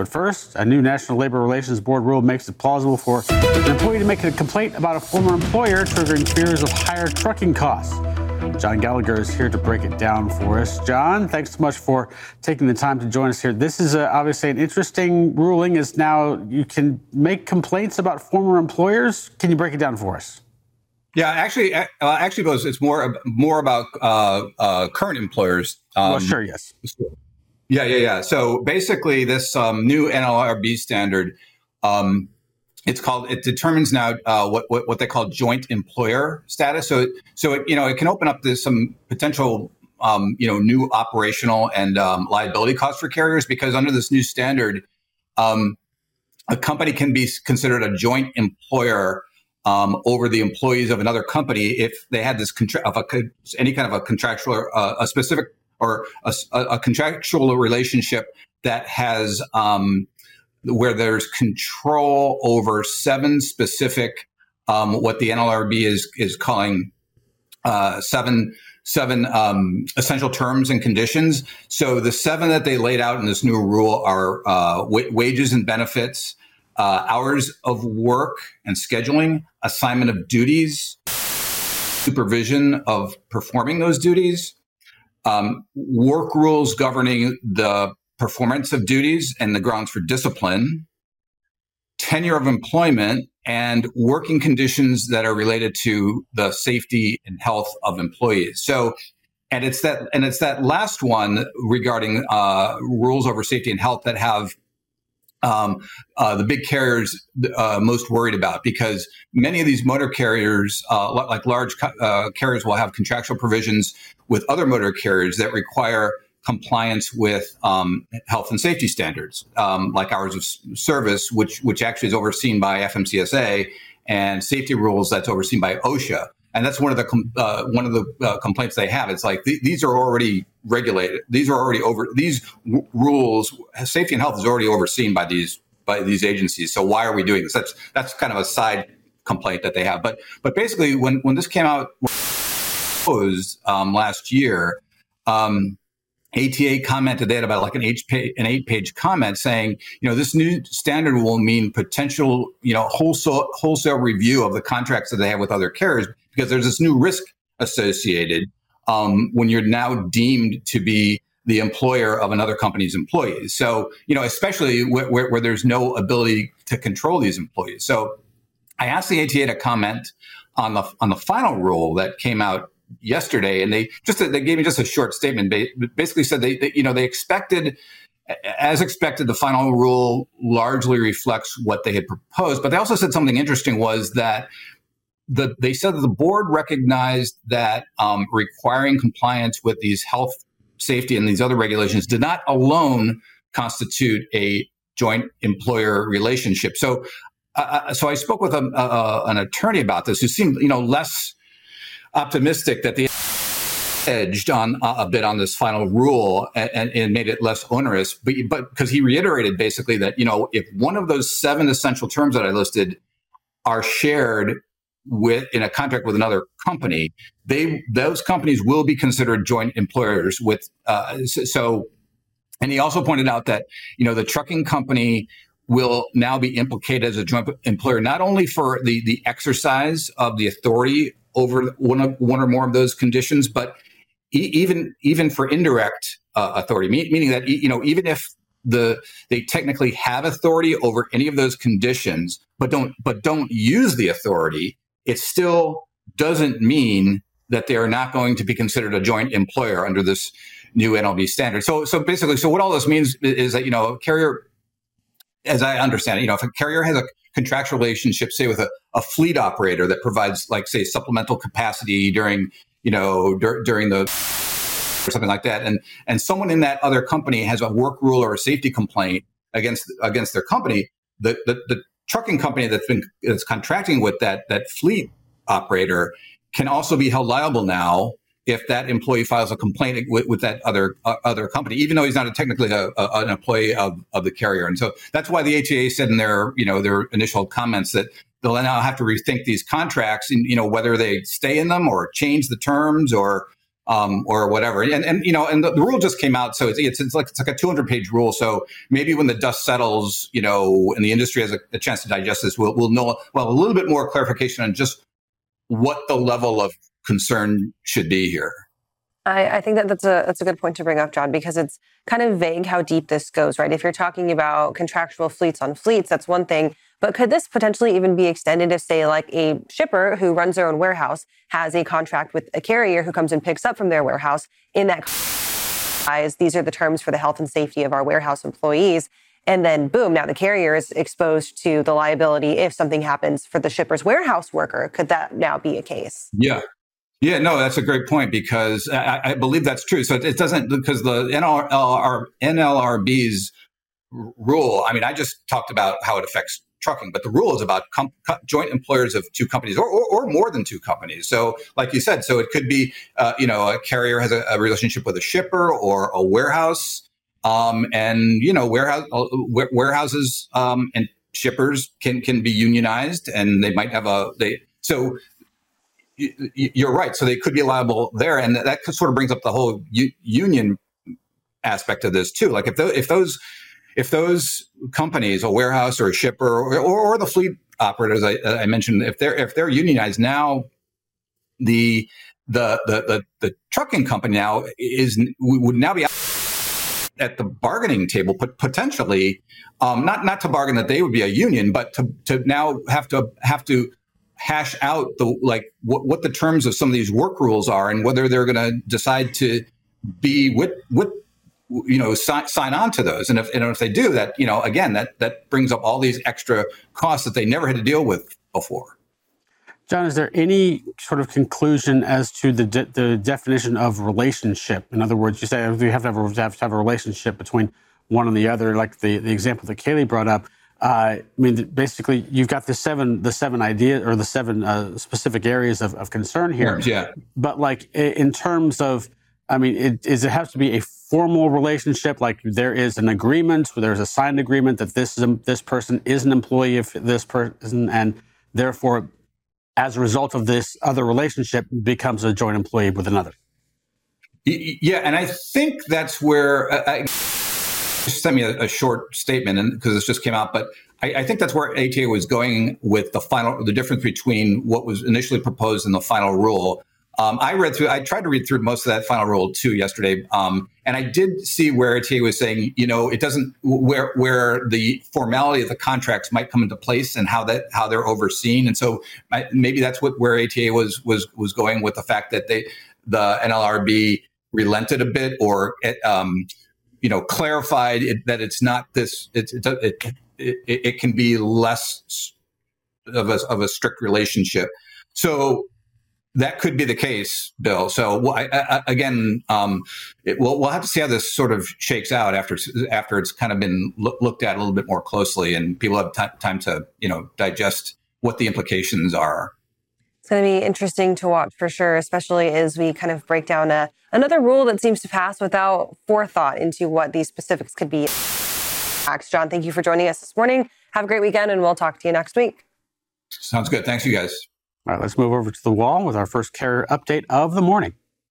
But first, a new National Labor Relations Board rule makes it plausible for an employee to make a complaint about a former employer, triggering fears of higher trucking costs. John Gallagher is here to break it down for us. John, thanks so much for taking the time to join us here. This is a, obviously an interesting ruling. Is now you can make complaints about former employers. Can you break it down for us? Yeah, actually, uh, actually, goes. It's more more about uh, uh, current employers. Um, well, sure, yes. Yeah, yeah, yeah. So basically, this um, new NLRB standard um, it's called it determines now uh, what, what, what they call joint employer status. So so it, you know it can open up to some potential um, you know new operational and um, liability costs for carriers because under this new standard, um, a company can be considered a joint employer um, over the employees of another company if they had this of a, any kind of a contractual uh, a specific or a, a, contractual relationship that has um, where there's control over seven specific, um, what the NLRB is is calling uh, seven seven um, essential terms and conditions. So the seven that they laid out in this new rule are uh, w- wages and benefits, uh, hours of work and scheduling, assignment of duties, supervision of performing those duties, um, work rules governing the performance of duties and the grounds for discipline, tenure of employment, and working conditions that are related to the safety and health of employees. So, and it's that and it's that last one regarding uh, rules over safety and health that have um, uh, the big carriers uh, most worried about because many of these motor carriers, uh, like large uh, carriers, will have contractual provisions with other motor carriers that require compliance with um, health and safety standards, um, like hours of service, which which actually is overseen by FMCSA, and safety rules that's overseen by OSHA. And that's one of the uh, one of the uh, complaints they have. It's like th- these are already regulated. These are already over. These w- rules, safety and health, is already overseen by these by these agencies. So why are we doing this? That's that's kind of a side complaint that they have. But but basically, when when this came out um, last year, um, ATA commented they had about like an eight page, an eight page comment saying, you know, this new standard will mean potential, you know, wholesale wholesale review of the contracts that they have with other carriers because there's this new risk associated um, when you're now deemed to be the employer of another company's employees. So, you know, especially where, where, there's no ability to control these employees. So, I asked the ATA to comment on the on the final rule that came out yesterday, and they just they gave me just a short statement. Basically said they, they you know they expected as expected, the final rule largely reflects what they had proposed. But they also said something interesting was that the, they said that the board recognized that um, requiring compliance with these health, safety, and these other regulations did not alone constitute a joint employer relationship. So, uh, so I spoke with a, uh, an attorney about this who seemed, you know, less optimistic that the edged on uh, a bit on this final rule and, and, made it less onerous. But but because he reiterated basically that you know if one of those seven essential terms that I listed are shared with in a contract with another company, they those companies will be considered joint employers. With uh, so, and he also pointed out that you know the trucking company will now be implicated as a joint employer not only for the the exercise of the authority over one of one or more of those conditions, but e- even even for indirect uh, authority, me- meaning that you know even if the they technically have authority over any of those conditions, but don't but don't use the authority, it still doesn't mean that they are not going to be considered a joint employer under this new NLB standard. So so basically, so what all this means is that you know carrier, as I understand it, you know if a carrier has a contractual relationship, say with a, a fleet operator that provides, like, say, supplemental capacity during, you know, dur- during the or something like that, and and someone in that other company has a work rule or a safety complaint against against their company, the the, the trucking company that's been that's contracting with that that fleet operator can also be held liable now if that employee files a complaint with, with that other uh, other company, even though he's not a, technically a, a, an employee of, of the carrier. And so that's why the ATA said in their you know their initial comments that they'll now have to rethink these contracts and you know whether they stay in them or change the terms or um, or whatever. And, and you know, and the, the, rule just came out, so it's, it's, it's like it's like a 200 page rule. So maybe when the dust settles, you know, and the industry has a, a chance to digest this, we'll, we'll know well a little bit more clarification on just what the level of concern should be here. I, I, think that that's a that's a good point to bring up, John, because it's kind of vague how deep this goes, right? If you're talking about contractual fleets on fleets, that's one thing. But could this potentially even be extended if, say, like a shipper who runs their own warehouse has a contract with a carrier who comes and picks up from their warehouse in that these are the terms for the health and safety of our warehouse employees. And then boom, now the carrier is exposed to the liability if something happens for the shipper's warehouse worker. Could that now be a case? Yeah. Yeah, no, that's a great point because I, I believe that's true. So it, doesn't because the NLR, NLRB's rule. I mean, I just talked about how it affects trucking, but the rule is about com- joint employers of two companies or, or, or, more than two companies. So, like you said, so it could be, uh, you know, a carrier has a, a, relationship with a shipper or a warehouse, um, and you know, warehouse uh, warehouses um, and shippers can can be unionized, and they might have a they so you're right. So they could be liable there, and that sort of brings up the whole u- union aspect of this too. Like if if those if those companies, a warehouse or a shipper or, or, or the fleet operators I, I, mentioned, if they're if they're unionized now, the the the the, the trucking company now is would now be at the bargaining table, but potentially um, not not to bargain that they would be a union, but to to now have to have to hash out the like what, what the terms of some of these work rules are and whether they're going to decide to be with with you know sign, sign on to those and if and if they do that you know again that that brings up all these extra costs that they never had to deal with before John, is there any sort of conclusion as to the de- the definition of relationship? In other words, you say oh, you have to have, a, have to have a relationship between one and the other, like the, the example that Kaylee brought up. Uh, I mean, basically, you've got the seven the seven ideas or the seven uh, specific areas of, of concern here. Yeah. But like in terms of, I mean, it, is it has to be a formal relationship? Like there is an agreement, there's a signed agreement that this is a, this person is an employee of this person, and therefore, as a result of this other relationship, becomes a joint employee with another. Yeah, and I think that's where. Uh, I, sent me a, a short statement, and because this just came out, but I, I, think that's where ATA was going with the final, the difference between what was initially proposed and the final rule. Um, I read through, I tried to read through most of that final rule too yesterday, um, and I did see where ATA was saying, you know, it doesn't where where the formality of the contracts might come into place and how that how they're overseen, and so I, maybe that's what where ATA was was was going with the fact that they the NLRB relented a bit or um, you know, clarified it, that it's not this. It, it, it, it, it can be less of a, of a strict relationship. So that could be the case, Bill. So I, I, again, um, it, we'll, we'll have to see how this sort of shakes out after after it's kind of been look, looked at a little bit more closely, and people have t- time to you know digest what the implications are. It's going to be interesting to watch for sure, especially as we kind of break down a, another rule that seems to pass without forethought into what these specifics could be. John, thank you for joining us this morning. Have a great weekend, and we'll talk to you next week. Sounds good. Thanks, you guys. All right, let's move over to the wall with our first carrier update of the morning.